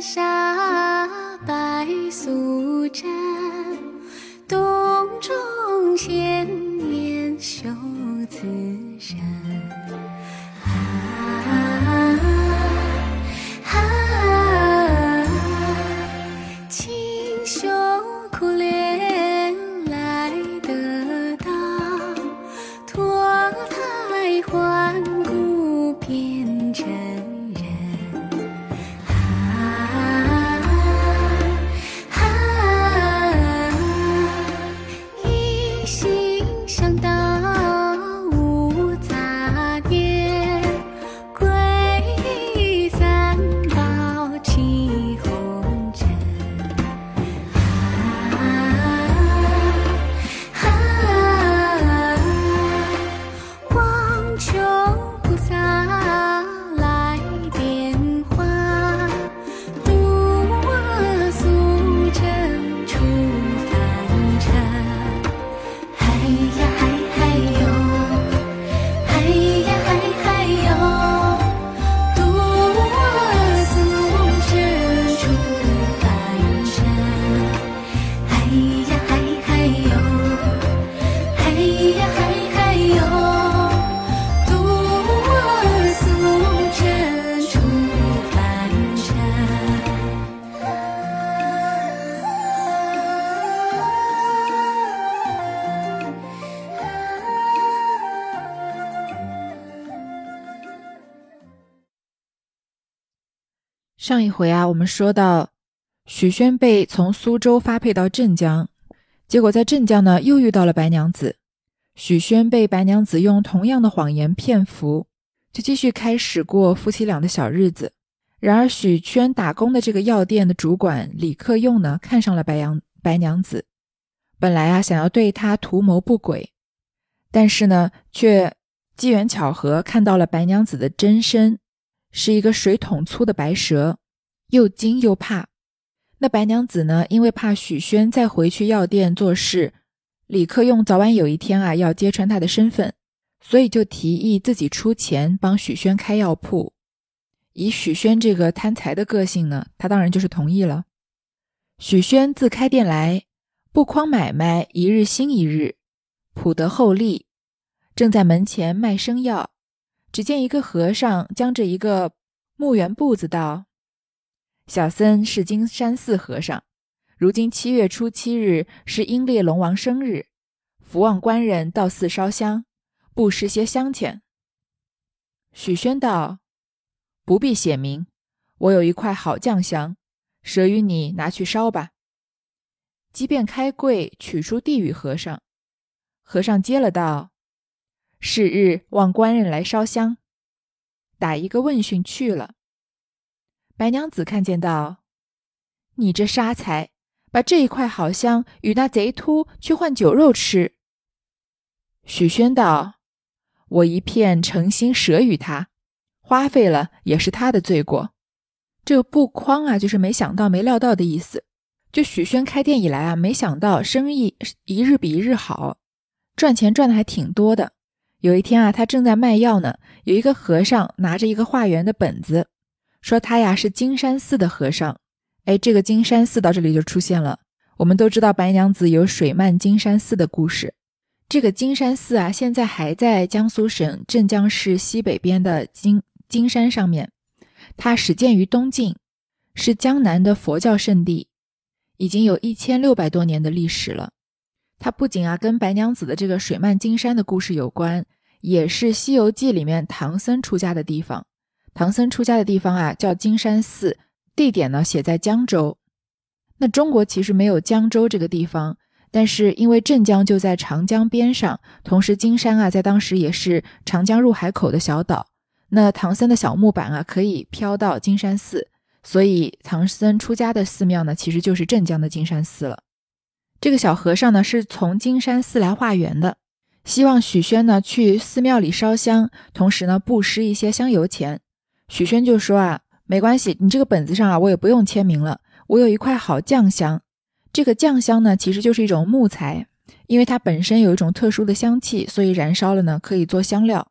下上一回啊，我们说到许宣被从苏州发配到镇江，结果在镇江呢又遇到了白娘子。许宣被白娘子用同样的谎言骗服，就继续开始过夫妻俩的小日子。然而，许宣打工的这个药店的主管李克用呢，看上了白娘白娘子，本来啊想要对她图谋不轨，但是呢，却机缘巧合看到了白娘子的真身。是一个水桶粗的白蛇，又惊又怕。那白娘子呢？因为怕许宣再回去药店做事，李克用早晚有一天啊要揭穿他的身份，所以就提议自己出钱帮许宣开药铺。以许宣这个贪财的个性呢，他当然就是同意了。许宣自开店来，不匡买卖一日新一日，普得厚利，正在门前卖生药。只见一个和尚将着一个木园布子道：“小僧是金山寺和尚，如今七月初七日是英烈龙王生日，福望官人到寺烧香，布施些香钱。”许宣道：“不必写明，我有一块好酱香，舍与你拿去烧吧。”即便开柜取出递与和尚，和尚接了道。是日望官人来烧香，打一个问讯去了。白娘子看见道：“你这杀财，把这一块好香与那贼秃去换酒肉吃。”许宣道：“我一片诚心舍与他，花费了也是他的罪过。这不诓啊，就是没想到、没料到的意思。就许宣开店以来啊，没想到生意一日比一日好，赚钱赚的还挺多的。有一天啊，他正在卖药呢，有一个和尚拿着一个化缘的本子，说他呀是金山寺的和尚。哎，这个金山寺到这里就出现了。我们都知道白娘子有水漫金山寺的故事。这个金山寺啊，现在还在江苏省镇江市西北边的金金山上面。它始建于东晋，是江南的佛教圣地，已经有一千六百多年的历史了。它不仅啊跟白娘子的这个水漫金山的故事有关，也是《西游记》里面唐僧出家的地方。唐僧出家的地方啊叫金山寺，地点呢写在江州。那中国其实没有江州这个地方，但是因为镇江就在长江边上，同时金山啊在当时也是长江入海口的小岛。那唐僧的小木板啊可以飘到金山寺，所以唐僧出家的寺庙呢其实就是镇江的金山寺了。这个小和尚呢是从金山寺来化缘的，希望许宣呢去寺庙里烧香，同时呢布施一些香油钱。许宣就说啊，没关系，你这个本子上啊我也不用签名了，我有一块好酱香。这个酱香呢其实就是一种木材，因为它本身有一种特殊的香气，所以燃烧了呢可以做香料。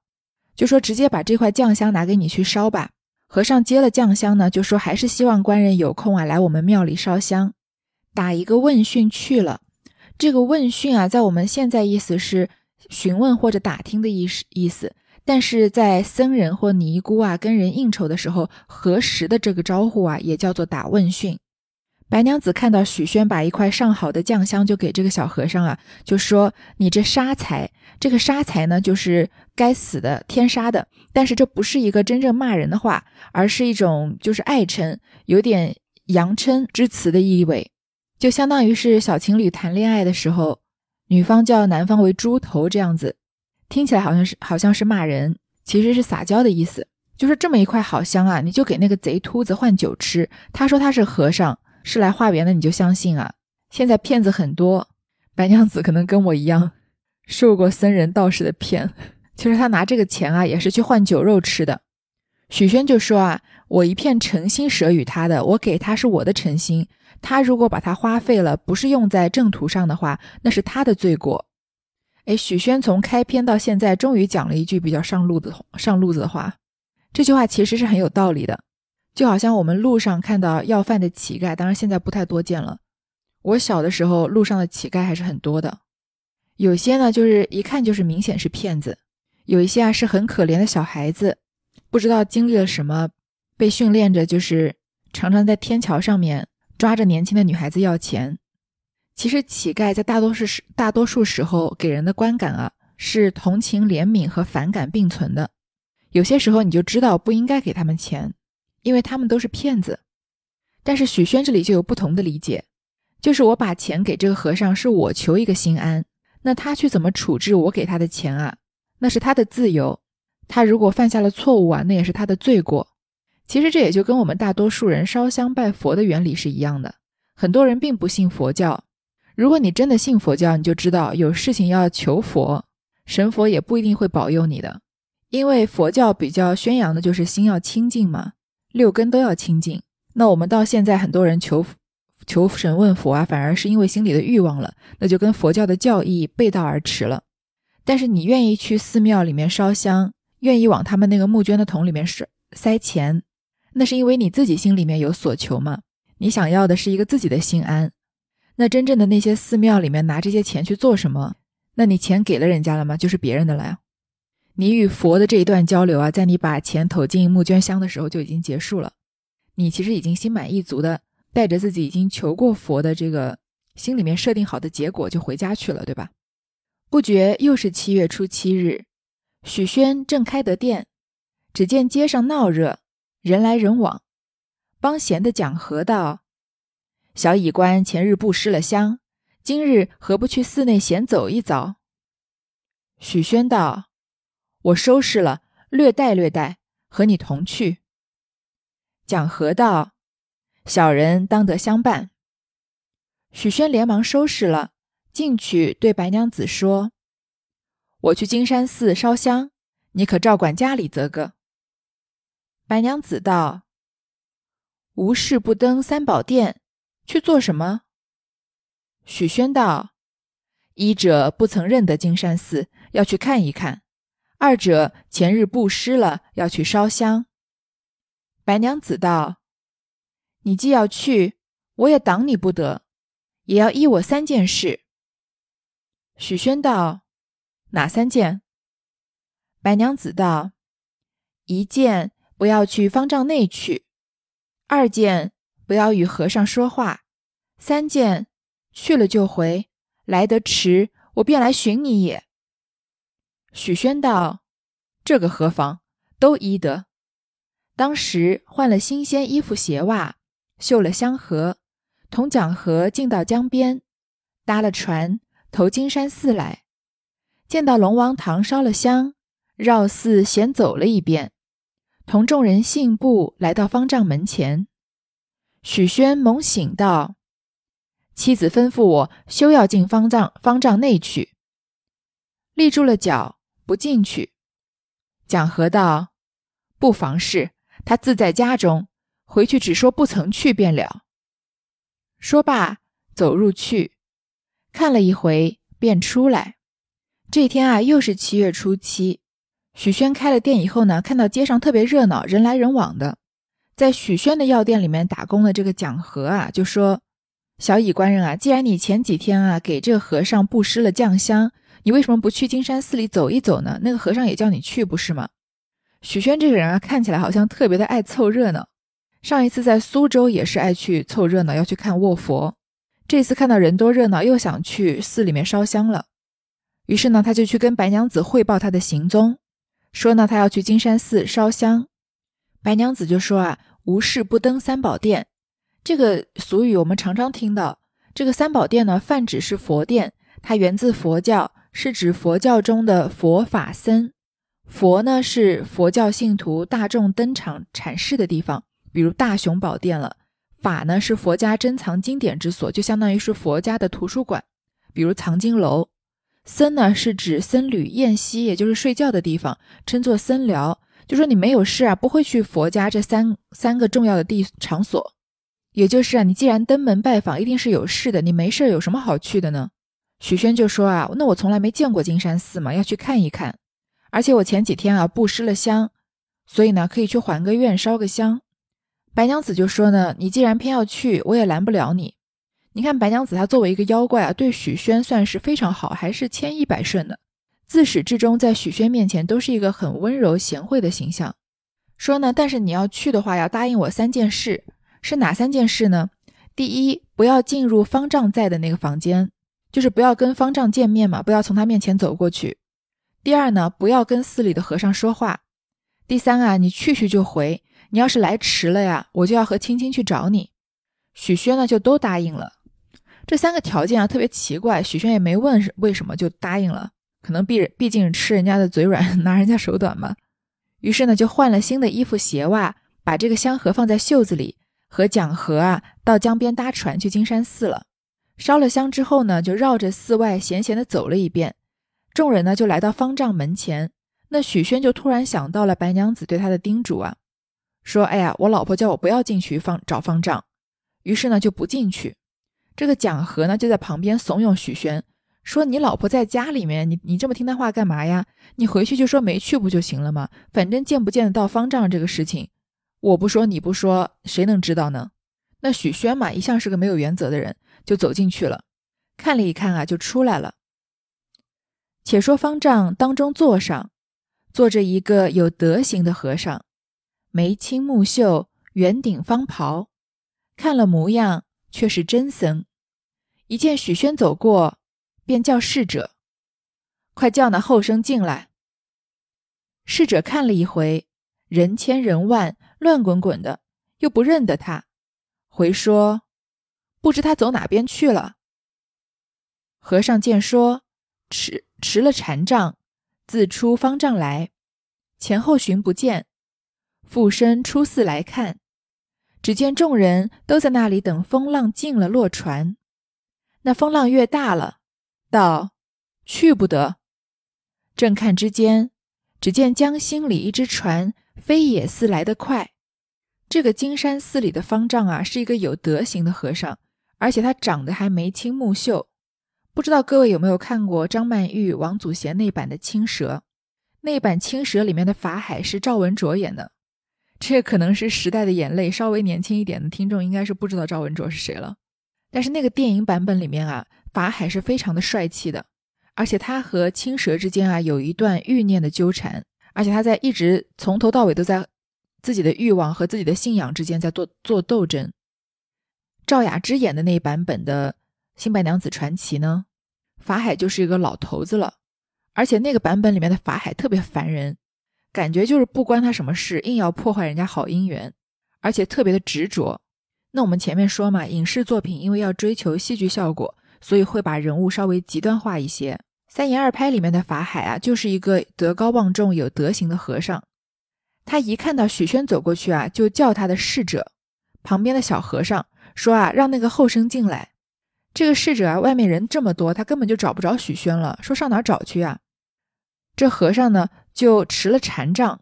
就说直接把这块酱香拿给你去烧吧。和尚接了酱香呢，就说还是希望官人有空啊来我们庙里烧香，打一个问讯去了。这个问讯啊，在我们现在意思是询问或者打听的意思意思，但是在僧人或尼姑啊跟人应酬的时候何时的这个招呼啊，也叫做打问讯。白娘子看到许宣把一块上好的酱香就给这个小和尚啊，就说：“你这杀财，这个杀财呢，就是该死的，天杀的。但是这不是一个真正骂人的话，而是一种就是爱称，有点扬称之词的意味，就相当于是小情侣谈恋爱的时候，女方叫男方为猪头这样子，听起来好像是好像是骂人，其实是撒娇的意思。就是这么一块好香啊，你就给那个贼秃子换酒吃。他说他是和尚。”是来化缘的，你就相信啊？现在骗子很多，白娘子可能跟我一样，受过僧人道士的骗。其实他拿这个钱啊，也是去换酒肉吃的。许宣就说啊，我一片诚心舍与他的，我给他是我的诚心。他如果把它花费了，不是用在正途上的话，那是他的罪过。哎，许宣从开篇到现在，终于讲了一句比较上路子、上路子的话。这句话其实是很有道理的。就好像我们路上看到要饭的乞丐，当然现在不太多见了。我小的时候，路上的乞丐还是很多的。有些呢，就是一看就是明显是骗子；有一些啊，是很可怜的小孩子，不知道经历了什么，被训练着，就是常常在天桥上面抓着年轻的女孩子要钱。其实乞丐在大多数时，大多数时候给人的观感啊，是同情、怜悯和反感并存的。有些时候你就知道不应该给他们钱。因为他们都是骗子，但是许宣这里就有不同的理解，就是我把钱给这个和尚，是我求一个心安，那他去怎么处置我给他的钱啊？那是他的自由，他如果犯下了错误啊，那也是他的罪过。其实这也就跟我们大多数人烧香拜佛的原理是一样的。很多人并不信佛教，如果你真的信佛教，你就知道有事情要求佛，神佛也不一定会保佑你的，因为佛教比较宣扬的就是心要清净嘛。六根都要清净，那我们到现在很多人求求神问佛啊，反而是因为心里的欲望了，那就跟佛教的教义背道而驰了。但是你愿意去寺庙里面烧香，愿意往他们那个募捐的桶里面塞塞钱，那是因为你自己心里面有所求嘛？你想要的是一个自己的心安。那真正的那些寺庙里面拿这些钱去做什么？那你钱给了人家了吗？就是别人的了呀。你与佛的这一段交流啊，在你把钱投进募捐箱的时候就已经结束了。你其实已经心满意足的带着自己已经求过佛的这个心里面设定好的结果就回家去了，对吧？不觉又是七月初七日，许宣正开的店，只见街上闹热，人来人往。帮闲的讲和道：“小乙官前日布施了香，今日何不去寺内闲走一遭？”许宣道。我收拾了，略带略带，和你同去。讲和道，小人当得相伴。许宣连忙收拾了，进去对白娘子说：“我去金山寺烧香，你可照管家里则个。”白娘子道：“无事不登三宝殿，去做什么？”许宣道：“医者不曾认得金山寺，要去看一看。”二者前日布施了，要去烧香。白娘子道：“你既要去，我也挡你不得，也要依我三件事。”许宣道：“哪三件？”白娘子道：“一件不要去方丈内去，二件不要与和尚说话，三件去了就回，来得迟，我便来寻你也。”许宣道：“这个何妨，都依得。当时换了新鲜衣服鞋袜，绣了香盒，同蒋和进到江边，搭了船投金山寺来。见到龙王堂烧了香，绕寺闲走了一遍，同众人信步来到方丈门前。许宣猛醒道：‘妻子吩咐我休要进方丈方丈内去。’立住了脚。”不进去，蒋和道：“不妨事，他自在家中，回去只说不曾去便了。”说罢，走入去，看了一回，便出来。这天啊，又是七月初七。许宣开了店以后呢，看到街上特别热闹，人来人往的，在许宣的药店里面打工的这个蒋和啊，就说：“小乙官人啊，既然你前几天啊给这个和尚布施了酱香，你为什么不去金山寺里走一走呢？那个和尚也叫你去，不是吗？”许宣这个人啊，看起来好像特别的爱凑热闹。上一次在苏州也是爱去凑热闹，要去看卧佛。这次看到人多热闹，又想去寺里面烧香了。于是呢，他就去跟白娘子汇报他的行踪，说呢他要去金山寺烧香。白娘子就说啊，无事不登三宝殿。这个俗语我们常常听到。这个三宝殿呢，泛指是佛殿，它源自佛教，是指佛教中的佛法僧。佛呢是佛教信徒大众登场阐释的地方。比如大雄宝殿了，法呢是佛家珍藏经典之所，就相当于是佛家的图书馆。比如藏经楼，僧呢是指僧侣宴息，也就是睡觉的地方，称作僧寮。就说你没有事啊，不会去佛家这三三个重要的地场所。也就是啊，你既然登门拜访，一定是有事的。你没事有什么好去的呢？许宣就说啊，那我从来没见过金山寺嘛，要去看一看。而且我前几天啊布施了香，所以呢可以去还个愿，烧个香。白娘子就说呢：“你既然偏要去，我也拦不了你。你看白娘子她作为一个妖怪啊，对许宣算是非常好，还是千依百顺的。自始至终在许宣面前都是一个很温柔贤惠的形象。说呢，但是你要去的话，要答应我三件事，是哪三件事呢？第一，不要进入方丈在的那个房间，就是不要跟方丈见面嘛，不要从他面前走过去。第二呢，不要跟寺里的和尚说话。第三啊，你去去就回。”你要是来迟了呀，我就要和青青去找你。许宣呢就都答应了。这三个条件啊特别奇怪，许宣也没问为什么就答应了，可能毕毕竟吃人家的嘴软，拿人家手短嘛。于是呢就换了新的衣服鞋袜，把这个香盒放在袖子里，和蒋和啊到江边搭船去金山寺了。烧了香之后呢，就绕着寺外闲闲的走了一遍。众人呢就来到方丈门前，那许宣就突然想到了白娘子对他的叮嘱啊。说：“哎呀，我老婆叫我不要进去方找方丈，于是呢就不进去。这个蒋和呢就在旁边怂恿许宣说：‘你老婆在家里面，你你这么听她话干嘛呀？你回去就说没去不就行了吗？反正见不见得到方丈这个事情，我不说你不说，谁能知道呢？’那许宣嘛，一向是个没有原则的人，就走进去了，看了一看啊，就出来了。且说方丈当中座上坐着一个有德行的和尚。”眉清目秀，圆顶方袍，看了模样却是真僧。一见许宣走过，便叫侍者：“快叫那后生进来。”侍者看了一回，人千人万，乱滚滚的，又不认得他，回说：“不知他走哪边去了。”和尚见说持持了禅杖，自出方丈来，前后寻不见。附身出寺来看，只见众人都在那里等风浪静了落船。那风浪越大了，道去不得。正看之间，只见江心里一只船飞也似来得快。这个金山寺里的方丈啊，是一个有德行的和尚，而且他长得还眉清目秀。不知道各位有没有看过张曼玉、王祖贤那版的《青蛇》？那版《青蛇》里面的法海是赵文卓演的。这可能是时代的眼泪，稍微年轻一点的听众应该是不知道赵文卓是谁了。但是那个电影版本里面啊，法海是非常的帅气的，而且他和青蛇之间啊有一段欲念的纠缠，而且他在一直从头到尾都在自己的欲望和自己的信仰之间在做做斗争。赵雅芝演的那一版本的《新白娘子传奇》呢，法海就是一个老头子了，而且那个版本里面的法海特别烦人。感觉就是不关他什么事，硬要破坏人家好姻缘，而且特别的执着。那我们前面说嘛，影视作品因为要追求戏剧效果，所以会把人物稍微极端化一些。三言二拍里面的法海啊，就是一个德高望重、有德行的和尚。他一看到许宣走过去啊，就叫他的侍者旁边的小和尚说啊，让那个后生进来。这个侍者啊，外面人这么多，他根本就找不着许宣了，说上哪找去啊？这和尚呢？就持了禅杖，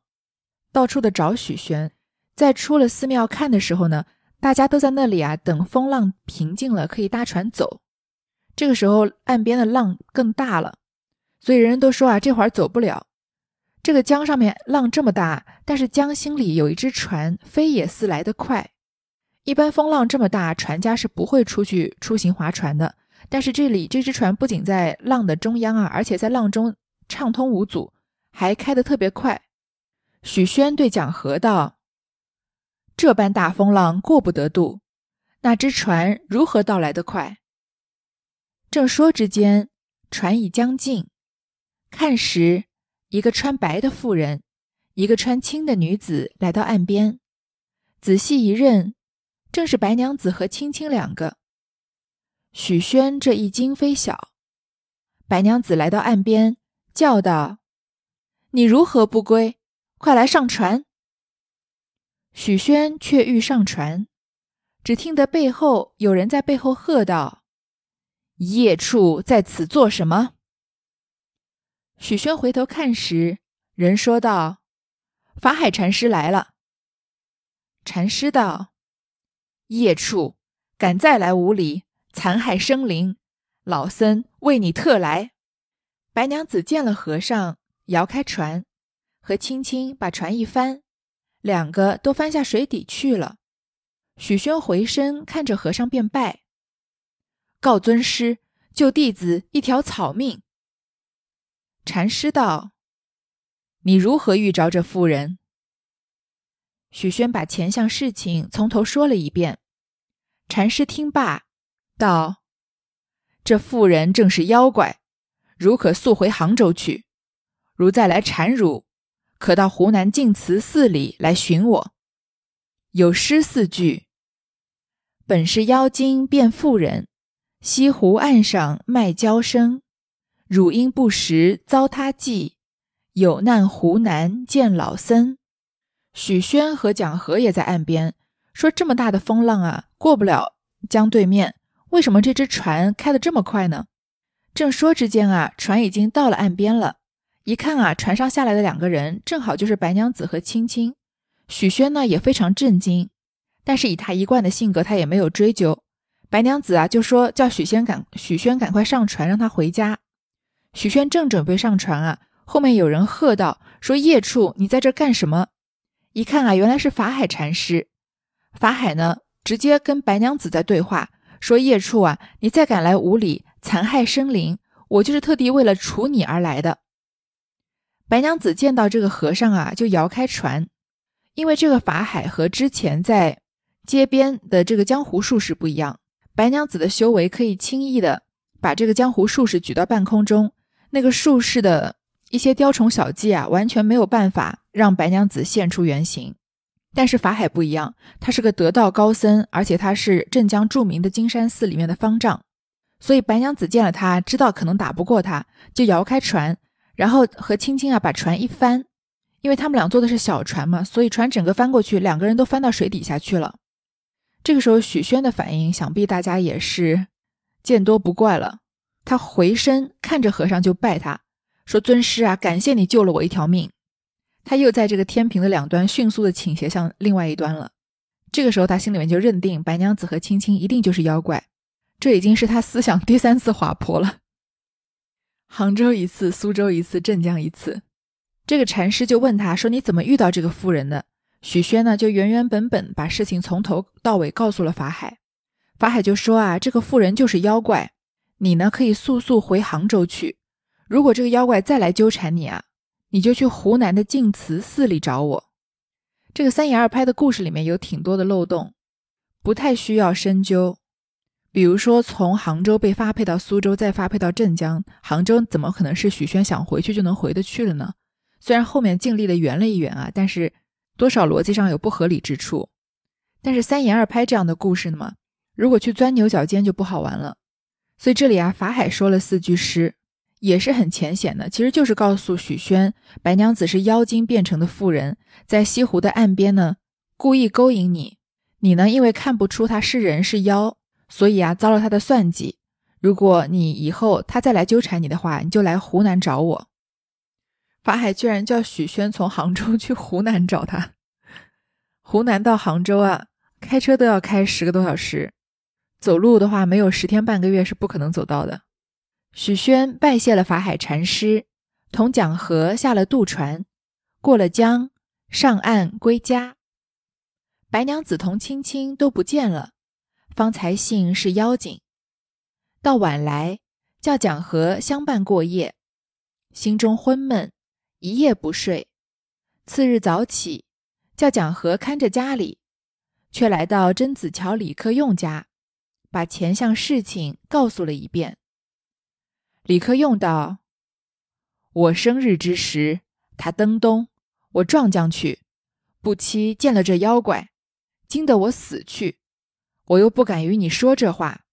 到处的找许宣。在出了寺庙看的时候呢，大家都在那里啊，等风浪平静了，可以搭船走。这个时候岸边的浪更大了，所以人人都说啊，这会儿走不了。这个江上面浪这么大，但是江心里有一只船，飞也似来得快。一般风浪这么大，船家是不会出去出行划船的。但是这里这只船不仅在浪的中央啊，而且在浪中畅通无阻，还开得特别快。许宣对蒋和道：“这般大风浪过不得渡，那只船如何到来得快？”正说之间，船已将近，看时，一个穿白的妇人，一个穿青的女子来到岸边，仔细一认。正是白娘子和青青两个。许宣这一惊非小，白娘子来到岸边，叫道：“你如何不归？快来上船！”许宣却欲上船，只听得背后有人在背后喝道：“夜处在此做什么？”许宣回头看时，人说道：“法海禅师来了。”禅师道。夜处敢再来无礼，残害生灵，老僧为你特来。白娘子见了和尚，摇开船，和青青把船一翻，两个都翻下水底去了。许宣回身看着和尚，便拜，告尊师，救弟子一条草命。禅师道：“你如何遇着这妇人？”许宣把前项事情从头说了一遍。禅师听罢，道：“这妇人正是妖怪，如可速回杭州去。如再来缠汝，可到湖南净慈寺里来寻我。有诗四句：本是妖精变妇人，西湖岸上卖娇生。汝因不识遭他计，有难湖南见老僧。”许宣和蒋和也在岸边说：“这么大的风浪啊，过不了江对面。为什么这只船开得这么快呢？”正说之间啊，船已经到了岸边了。一看啊，船上下来的两个人正好就是白娘子和青青。许宣呢也非常震惊，但是以他一贯的性格，他也没有追究。白娘子啊就说叫许仙赶许宣赶快上船，让他回家。许宣正准备上船啊，后面有人喝道：“说夜处你在这干什么？”一看啊，原来是法海禅师。法海呢，直接跟白娘子在对话，说：“夜处啊，你再敢来无礼，残害生灵，我就是特地为了除你而来的。”白娘子见到这个和尚啊，就摇开船，因为这个法海和之前在街边的这个江湖术士不一样，白娘子的修为可以轻易的把这个江湖术士举到半空中，那个术士的。一些雕虫小技啊，完全没有办法让白娘子现出原形。但是法海不一样，他是个得道高僧，而且他是镇江著名的金山寺里面的方丈，所以白娘子见了他，知道可能打不过他，就摇开船，然后和青青啊把船一翻，因为他们俩坐的是小船嘛，所以船整个翻过去，两个人都翻到水底下去了。这个时候许宣的反应，想必大家也是见多不怪了。他回身看着和尚就拜他。说尊师啊，感谢你救了我一条命。他又在这个天平的两端迅速的倾斜向另外一端了。这个时候，他心里面就认定白娘子和青青一定就是妖怪。这已经是他思想第三次滑坡了。杭州一次，苏州一次，镇江一次。这个禅师就问他说：“你怎么遇到这个妇人的？”许宣呢，就原原本本把事情从头到尾告诉了法海。法海就说：“啊，这个妇人就是妖怪，你呢可以速速回杭州去。”如果这个妖怪再来纠缠你啊，你就去湖南的净慈寺里找我。这个三言二拍的故事里面有挺多的漏洞，不太需要深究。比如说，从杭州被发配到苏州，再发配到镇江，杭州怎么可能是许宣想回去就能回得去的呢？虽然后面尽力的圆了一圆啊，但是多少逻辑上有不合理之处。但是三言二拍这样的故事呢嘛，如果去钻牛角尖就不好玩了。所以这里啊，法海说了四句诗。也是很浅显的，其实就是告诉许宣，白娘子是妖精变成的妇人，在西湖的岸边呢，故意勾引你。你呢，因为看不出他是人是妖，所以啊，遭了他的算计。如果你以后他再来纠缠你的话，你就来湖南找我。法海居然叫许宣从杭州去湖南找他，湖南到杭州啊，开车都要开十个多小时，走路的话，没有十天半个月是不可能走到的。许宣拜谢了法海禅师，同蒋和下了渡船，过了江，上岸归家。白娘子同青青都不见了，方才信是妖精。到晚来，叫蒋和相伴过夜，心中昏闷，一夜不睡。次日早起，叫蒋和看着家里，却来到甄子乔李克用家，把前项事情告诉了一遍。李克用道：“我生日之时，他登东。”我撞将去，不期见了这妖怪，惊得我死去。我又不敢与你说这话。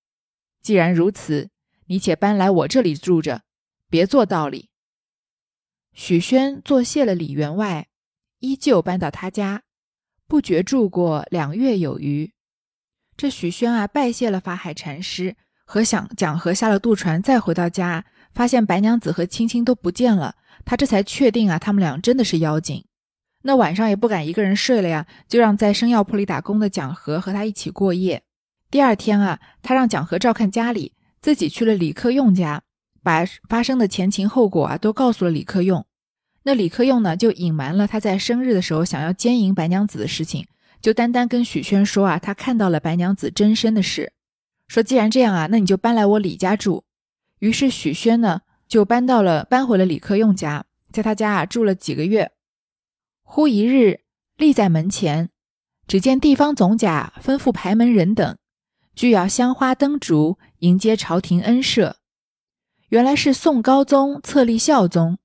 既然如此，你且搬来我这里住着，别做道理。许宣作谢了李员外，依旧搬到他家，不觉住过两月有余。这许宣啊，拜谢了法海禅师，和想蒋和下了渡船，再回到家，发现白娘子和青青都不见了，他这才确定啊，他们俩真的是妖精。那晚上也不敢一个人睡了呀，就让在生药铺里打工的蒋和和他一起过夜。第二天啊，他让蒋和照看家里，自己去了李克用家，把发生的前情后果啊都告诉了李克用。那李克用呢，就隐瞒了他在生日的时候想要奸淫白娘子的事情，就单单跟许宣说啊，他看到了白娘子真身的事。说既然这样啊，那你就搬来我李家住。于是许宣呢，就搬到了搬回了李克用家，在他家啊住了几个月。忽一日，立在门前，只见地方总甲吩咐排门人等，俱要香花灯烛迎接朝廷恩赦。原来是宋高宗册立孝宗，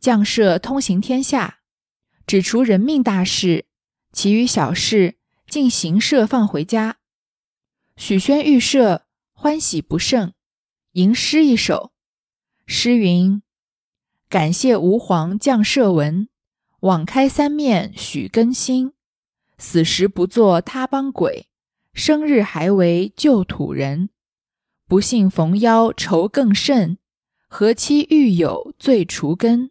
降赦通行天下，只除人命大事，其余小事尽行赦放回家。许宣遇赦，欢喜不胜，吟诗一首。诗云：“感谢吾皇降赦文。”网开三面许更新，死时不做他邦鬼，生日还为旧土人。不幸逢妖仇更甚，何期遇有罪除根？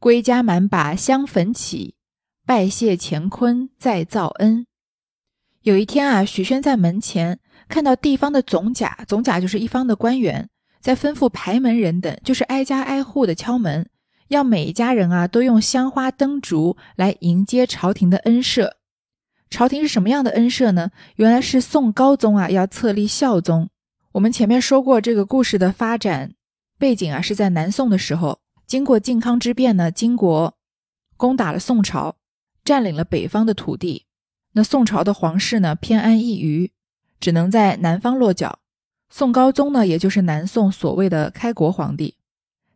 归家满把香焚起，拜谢乾坤再造恩。有一天啊，许宣在门前看到地方的总甲，总甲就是一方的官员，在吩咐排门人等，就是挨家挨户的敲门。要每一家人啊都用香花灯烛来迎接朝廷的恩赦。朝廷是什么样的恩赦呢？原来是宋高宗啊要册立孝宗。我们前面说过，这个故事的发展背景啊是在南宋的时候，经过靖康之变呢，金国攻打了宋朝，占领了北方的土地。那宋朝的皇室呢偏安一隅，只能在南方落脚。宋高宗呢，也就是南宋所谓的开国皇帝。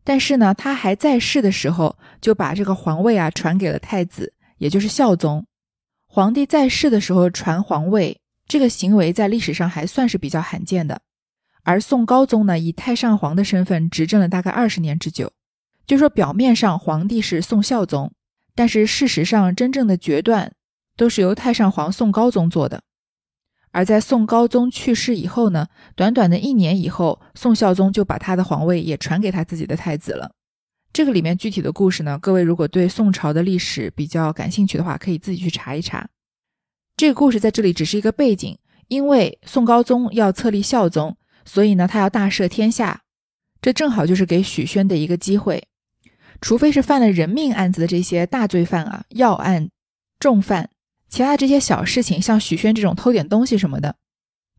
但是呢，他还在世的时候，就把这个皇位啊传给了太子，也就是孝宗。皇帝在世的时候传皇位，这个行为在历史上还算是比较罕见的。而宋高宗呢，以太上皇的身份执政了大概二十年之久。就说表面上皇帝是宋孝宗，但是事实上真正的决断都是由太上皇宋高宗做的。而在宋高宗去世以后呢，短短的一年以后，宋孝宗就把他的皇位也传给他自己的太子了。这个里面具体的故事呢，各位如果对宋朝的历史比较感兴趣的话，可以自己去查一查。这个故事在这里只是一个背景，因为宋高宗要册立孝宗，所以呢，他要大赦天下，这正好就是给许宣的一个机会。除非是犯了人命案子的这些大罪犯啊，要案重犯。其他这些小事情，像许宣这种偷点东西什么的，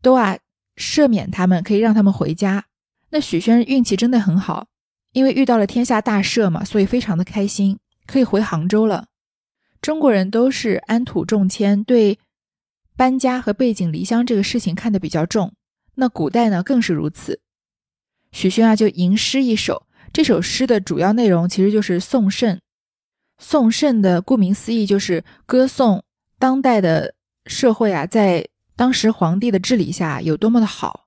都啊赦免他们，可以让他们回家。那许宣运气真的很好，因为遇到了天下大赦嘛，所以非常的开心，可以回杭州了。中国人都是安土重迁，对搬家和背井离乡这个事情看得比较重。那古代呢更是如此。许宣啊就吟诗一首，这首诗的主要内容其实就是颂圣。颂圣的顾名思义就是歌颂。当代的社会啊，在当时皇帝的治理下有多么的好，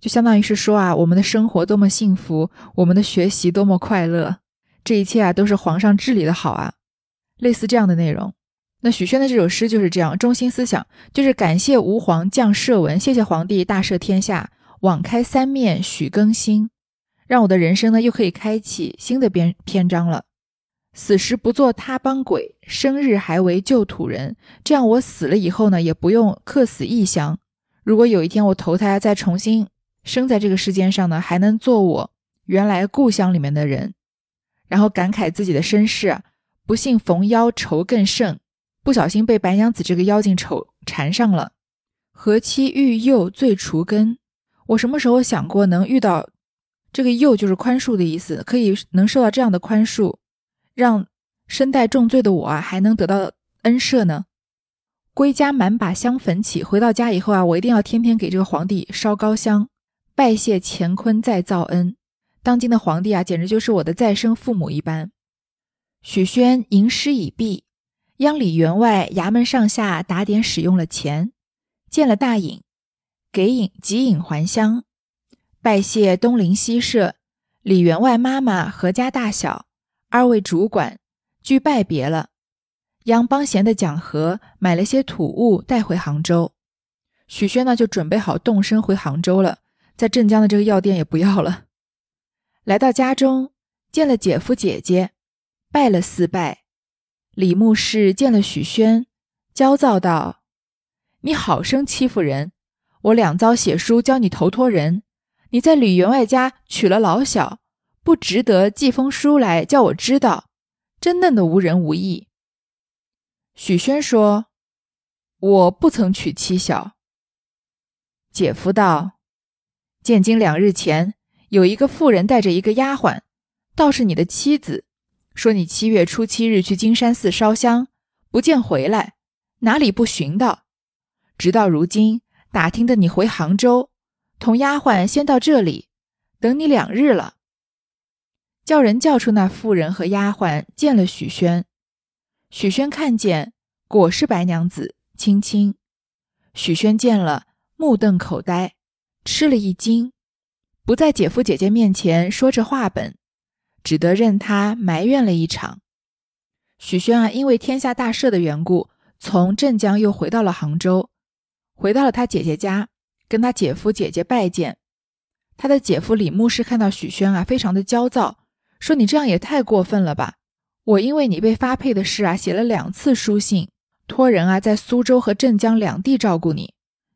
就相当于是说啊，我们的生活多么幸福，我们的学习多么快乐，这一切啊都是皇上治理的好啊，类似这样的内容。那许宣的这首诗就是这样，中心思想就是感谢吾皇降赦文，谢谢皇帝大赦天下，网开三面许更新，让我的人生呢又可以开启新的篇篇章了。死时不做他邦鬼，生日还为旧土人。这样我死了以后呢，也不用客死异乡。如果有一天我投胎再重新生在这个世间上呢，还能做我原来故乡里面的人，然后感慨自己的身世，不幸逢妖愁更甚，不小心被白娘子这个妖精丑缠上了。何期遇幼最除根？我什么时候想过能遇到这个幼就是宽恕的意思，可以能受到这样的宽恕，让身带重罪的我啊还能得到恩赦呢？归家满把香焚起，回到家以后啊，我一定要天天给这个皇帝烧高香，拜谢乾坤再造恩。当今的皇帝啊，简直就是我的再生父母一般。许宣吟诗已毕，央里员外、衙门上下打点使用了钱，见了大尹，给尹即引还乡，拜谢东邻西舍、李员外妈妈何家大小二位主管，俱拜别了。央帮闲的讲和，买了些土物带回杭州。许宣呢，就准备好动身回杭州了，在镇江的这个药店也不要了。来到家中，见了姐夫姐姐，拜了四拜。李牧士见了许宣，焦躁道：“你好生欺负人！我两遭写书教你投托人，你在吕员外家娶了老小，不值得寄封书来叫我知道，真嫩的无人无义。”许宣说：“我不曾娶妻小。”姐夫道：“见今两日前，有一个妇人带着一个丫鬟，倒是你的妻子，说你七月初七日去金山寺烧香，不见回来，哪里不寻到？直到如今打听的你回杭州，同丫鬟先到这里，等你两日了。叫人叫出那妇人和丫鬟，见了许宣。”许宣看见，果是白娘子青青。许宣见了，目瞪口呆，吃了一惊，不在姐夫姐姐面前说着话本，只得任他埋怨了一场。许宣啊，因为天下大赦的缘故，从镇江又回到了杭州，回到了他姐姐家，跟他姐夫姐姐拜见。他的姐夫李牧师看到许宣啊，非常的焦躁，说：“你这样也太过分了吧！”我因为你被发配的事啊，写了两次书信，托人啊在苏州和镇江两地照顾你，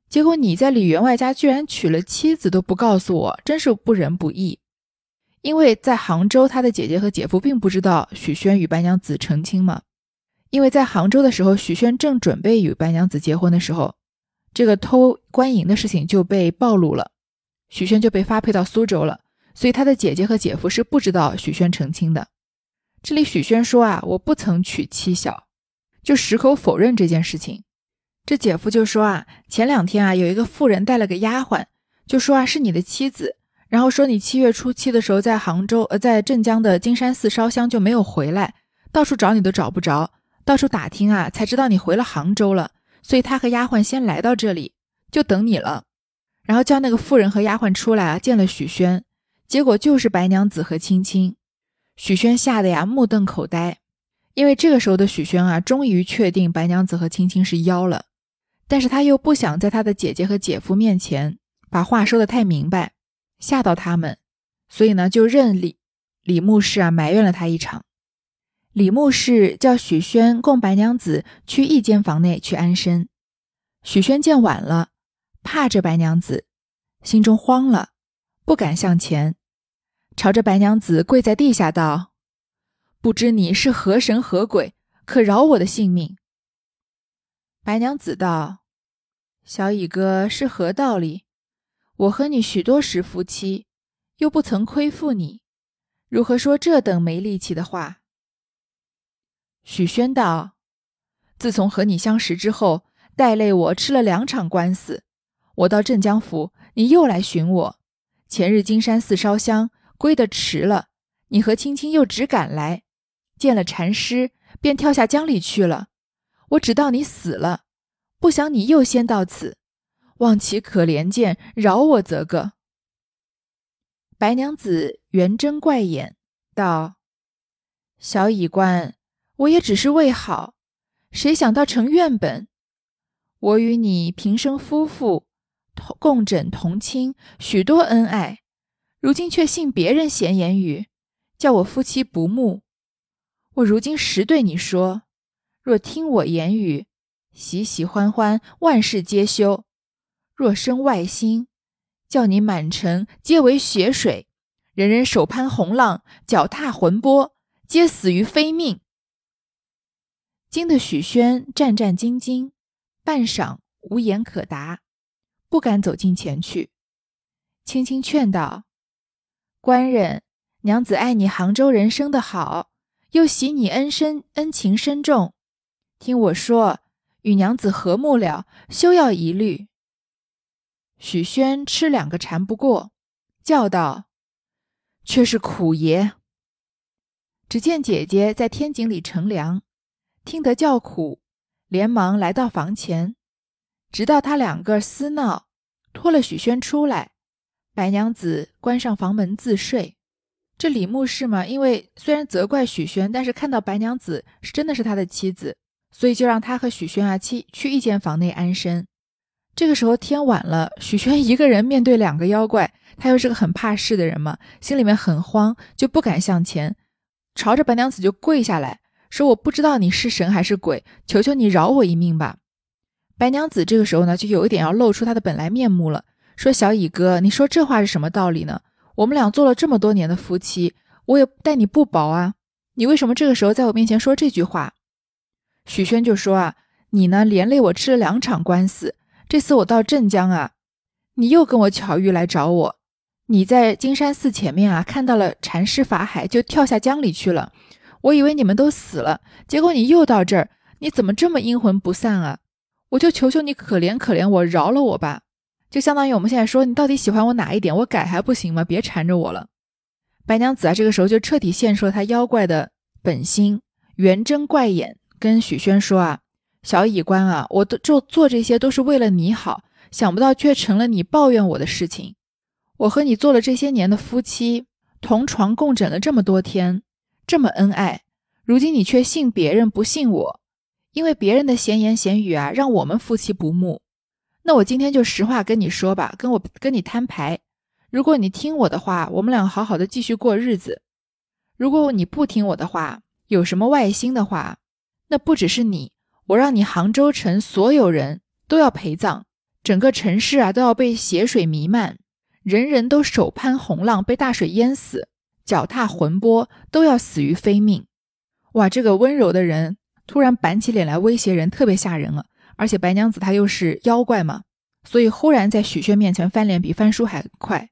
结果你在李员外家居然娶了妻子都不告诉我，真是不仁不义。因为在杭州，他的姐姐和姐夫并不知道许宣与白娘子成亲嘛。因为在杭州的时候，许宣正准备与白娘子结婚的时候，这个偷官银的事情就被暴露了，许宣就被发配到苏州了，所以他的姐姐和姐夫是不知道许宣成亲的。这里许宣说啊，我不曾娶妻小，就矢口否认这件事情。这姐夫就说啊，前两天啊，有一个妇人带了个丫鬟，就说啊是你的妻子，然后说你七月初七的时候在杭州呃在镇江的金山寺烧香就没有回来，到处找你都找不着，到处打听啊才知道你回了杭州了，所以他和丫鬟先来到这里就等你了，然后叫那个妇人和丫鬟出来啊见了许宣，结果就是白娘子和青青。许宣吓得呀目瞪口呆，因为这个时候的许宣啊，终于确定白娘子和青青是妖了，但是他又不想在他的姐姐和姐夫面前把话说的太明白，吓到他们，所以呢，就任李李牧士啊埋怨了他一场。李牧士叫许宣供白娘子去一间房内去安身。许宣见晚了，怕着白娘子，心中慌了，不敢向前。朝着白娘子跪在地下道：“不知你是何神何鬼，可饶我的性命。”白娘子道：“小乙哥是何道理？我和你许多时夫妻，又不曾亏负你，如何说这等没力气的话？”许宣道：“自从和你相识之后，带累我吃了两场官司。我到镇江府，你又来寻我。前日金山寺烧香。”归得迟了，你和青青又只赶来，见了禅师，便跳下江里去了。我只道你死了，不想你又先到此，望其可怜见，饶我则个。白娘子圆睁怪眼，道：“小乙官，我也只是为好，谁想到成怨本？我与你平生夫妇，同共枕同亲，许多恩爱。”如今却信别人闲言语，叫我夫妻不睦。我如今实对你说：若听我言语，喜喜欢欢，万事皆休；若生外心，叫你满城皆为血水，人人手攀红浪，脚踏魂波，皆死于非命。惊得许宣战战兢兢，半晌无言可答，不敢走近前去，轻轻劝道：“官人，娘子爱你杭州人生的好，又喜你恩深恩情深重，听我说，与娘子和睦了，休要疑虑。”许宣吃两个馋不过，叫道：“却是苦爷！”只见姐姐在天井里乘凉，听得叫苦，连忙来到房前，直到他两个厮闹，拖了许宣出来，白娘子关上房门自睡。这李牧氏嘛，因为虽然责怪许宣，但是看到白娘子是真的是他的妻子，所以就让他和许宣啊妻去一间房内安身。这个时候天晚了，许宣一个人面对两个妖怪，他又是个很怕事的人嘛，心里面很慌，就不敢向前，朝着白娘子就跪下来说：“我不知道你是神还是鬼，求求你饶我一命吧。”白娘子这个时候呢，就有一点要露出她的本来面目了，说：“小乙哥，你说这话是什么道理呢？我们俩做了这么多年的夫妻，我也待你不薄啊，你为什么这个时候在我面前说这句话？”许宣就说：“啊，你呢，连累我吃了两场官司。”这次我到镇江啊，你又跟我巧遇来找我。你在金山寺前面啊，看到了禅师法海，就跳下江里去了。我以为你们都死了，结果你又到这儿，你怎么这么阴魂不散啊？我就求求你，可怜可怜我，饶了我吧。就相当于我们现在说，你到底喜欢我哪一点？我改还不行吗？别缠着我了。白娘子啊，这个时候就彻底现出了她妖怪的本心，圆睁怪眼，跟许宣说啊。小乙官啊，我都做做这些都是为了你好，想不到却成了你抱怨我的事情。我和你做了这些年的夫妻，同床共枕了这么多天，这么恩爱，如今你却信别人不信我，因为别人的闲言闲语啊，让我们夫妻不睦。那我今天就实话跟你说吧，跟我跟你摊牌。如果你听我的话，我们俩好好的继续过日子；如果你不听我的话，有什么外心的话，那不只是你。我让你杭州城所有人都要陪葬，整个城市啊都要被血水弥漫，人人都手攀洪浪被大水淹死，脚踏魂波都要死于非命。哇，这个温柔的人突然板起脸来威胁人，特别吓人了。而且白娘子她又是妖怪嘛，所以忽然在许宣面前翻脸比翻书还快，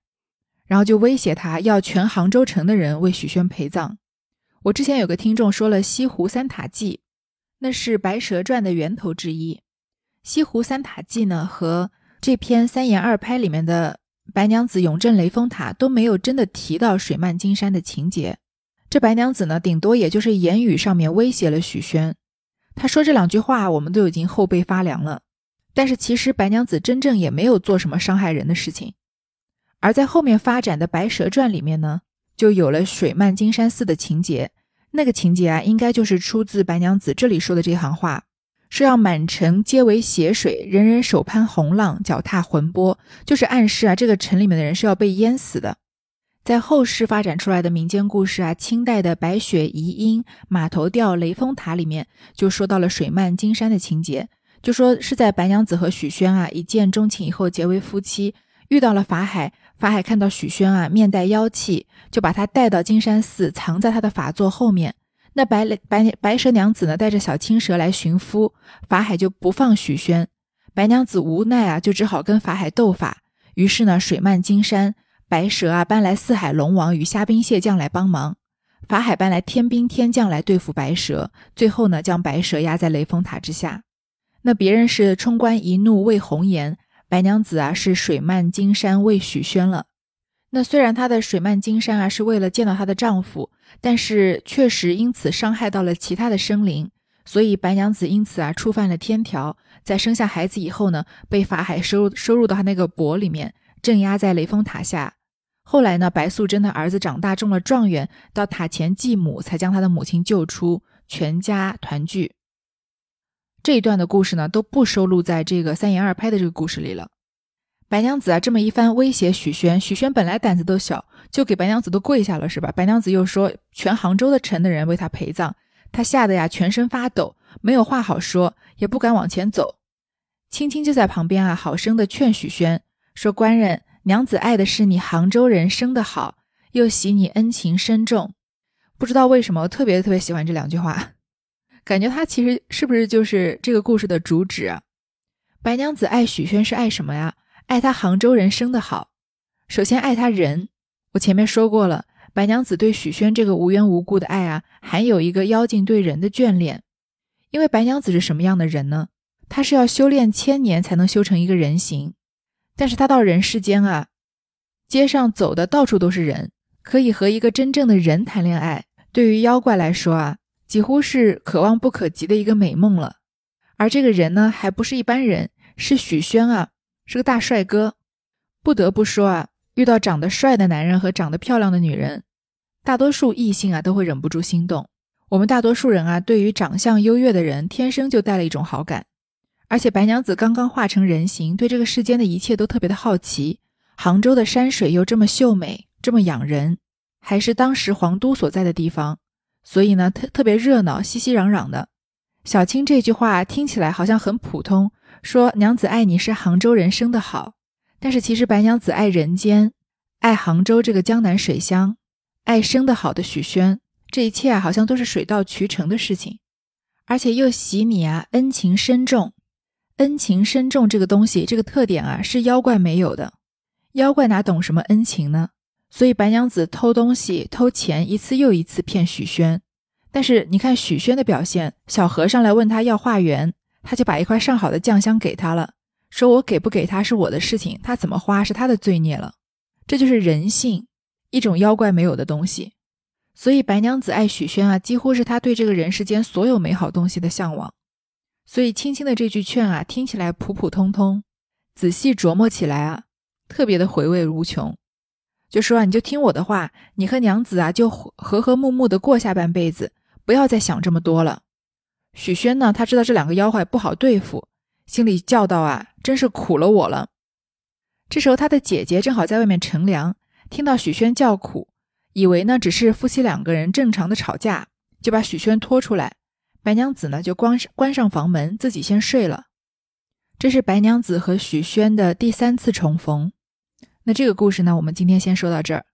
然后就威胁他要全杭州城的人为许宣陪葬。我之前有个听众说了《西湖三塔记》。那是《白蛇传》的源头之一，《西湖三塔记》呢和这篇三言二拍里面的白娘子永镇雷峰塔都没有真的提到水漫金山的情节。这白娘子呢，顶多也就是言语上面威胁了许宣。他说这两句话，我们都已经后背发凉了。但是其实白娘子真正也没有做什么伤害人的事情。而在后面发展的《白蛇传》里面呢，就有了水漫金山寺的情节。那个情节啊，应该就是出自白娘子这里说的这行话，说要满城皆为血水，人人手攀洪浪，脚踏浑波，就是暗示啊，这个城里面的人是要被淹死的。在后世发展出来的民间故事啊，清代的《白雪遗音》《马头吊雷峰塔》里面就说到了水漫金山的情节，就说是在白娘子和许宣啊一见钟情以后结为夫妻，遇到了法海。法海看到许宣啊，面带妖气，就把他带到金山寺，藏在他的法座后面。那白白白蛇娘子呢，带着小青蛇来寻夫，法海就不放许宣。白娘子无奈啊，就只好跟法海斗法。于是呢，水漫金山，白蛇啊搬来四海龙王与虾兵蟹将来帮忙，法海搬来天兵天将来对付白蛇，最后呢，将白蛇压在雷峰塔之下。那别人是冲冠一怒为红颜。白娘子啊，是水漫金山为许宣了。那虽然她的水漫金山啊，是为了见到她的丈夫，但是确实因此伤害到了其他的生灵，所以白娘子因此啊触犯了天条，在生下孩子以后呢，被法海收收入到他那个钵里面，镇压在雷峰塔下。后来呢，白素贞的儿子长大中了状元，到塔前祭母，才将他的母亲救出，全家团聚。这一段的故事呢，都不收录在这个三言二拍的这个故事里了。白娘子啊，这么一番威胁许宣，许宣本来胆子都小，就给白娘子都跪下了，是吧？白娘子又说全杭州的城的人为他陪葬，他吓得呀全身发抖，没有话好说，也不敢往前走。青青就在旁边啊，好生的劝许宣说：“官人，娘子爱的是你杭州人生的好，又喜你恩情深重。”不知道为什么，我特别特别喜欢这两句话。感觉他其实是不是就是这个故事的主旨啊？白娘子爱许宣是爱什么呀？爱他杭州人生的好。首先爱他人，我前面说过了，白娘子对许宣这个无缘无故的爱啊，还有一个妖精对人的眷恋。因为白娘子是什么样的人呢？她是要修炼千年才能修成一个人形，但是她到人世间啊，街上走的到处都是人，可以和一个真正的人谈恋爱。对于妖怪来说啊，几乎是可望不可及的一个美梦了。而这个人呢，还不是一般人，是许宣啊，是个大帅哥。不得不说啊，遇到长得帅的男人和长得漂亮的女人，大多数异性啊都会忍不住心动。我们大多数人啊，对于长相优越的人，天生就带了一种好感。而且白娘子刚刚化成人形，对这个世间的一切都特别的好奇。杭州的山水又这么秀美，这么养人，还是当时皇都所在的地方，所以呢，特特别热闹，熙熙攘攘的。小青这句话听起来好像很普通，说娘子爱你是杭州人生的好，但是其实白娘子爱人间，爱杭州这个江南水乡，爱生的好的许宣。这一切啊，好像都是水到渠成的事情，而且又喜你啊，恩情深重。恩情深重这个东西，这个特点啊，是妖怪没有的。妖怪哪懂什么恩情呢？所以白娘子偷东西、偷钱，一次又一次骗许宣。但是你看许宣的表现，小和尚来问他要化缘，他就把一块上好的酱香给他了，说我给不给他是我的事情，他怎么花是他的罪孽了。这就是人性，一种妖怪没有的东西。所以白娘子爱许宣啊，几乎是她对这个人世间所有美好东西的向往。所以青青的这句劝啊，听起来普普通通，仔细琢磨起来啊，特别的回味无穷。就说啊，你就听我的话，你和娘子啊，就和和睦睦的过下半辈子，不要再想这么多了。许宣呢，他知道这两个妖怪不好对付，心里叫道啊，真是苦了我了。这时候他的姐姐正好在外面乘凉，听到许宣叫苦。以为呢只是夫妻两个人正常的吵架，就把许宣拖出来。白娘子呢就关关上房门，自己先睡了。这是白娘子和许宣的第三次重逢。那这个故事呢，我们今天先说到这儿。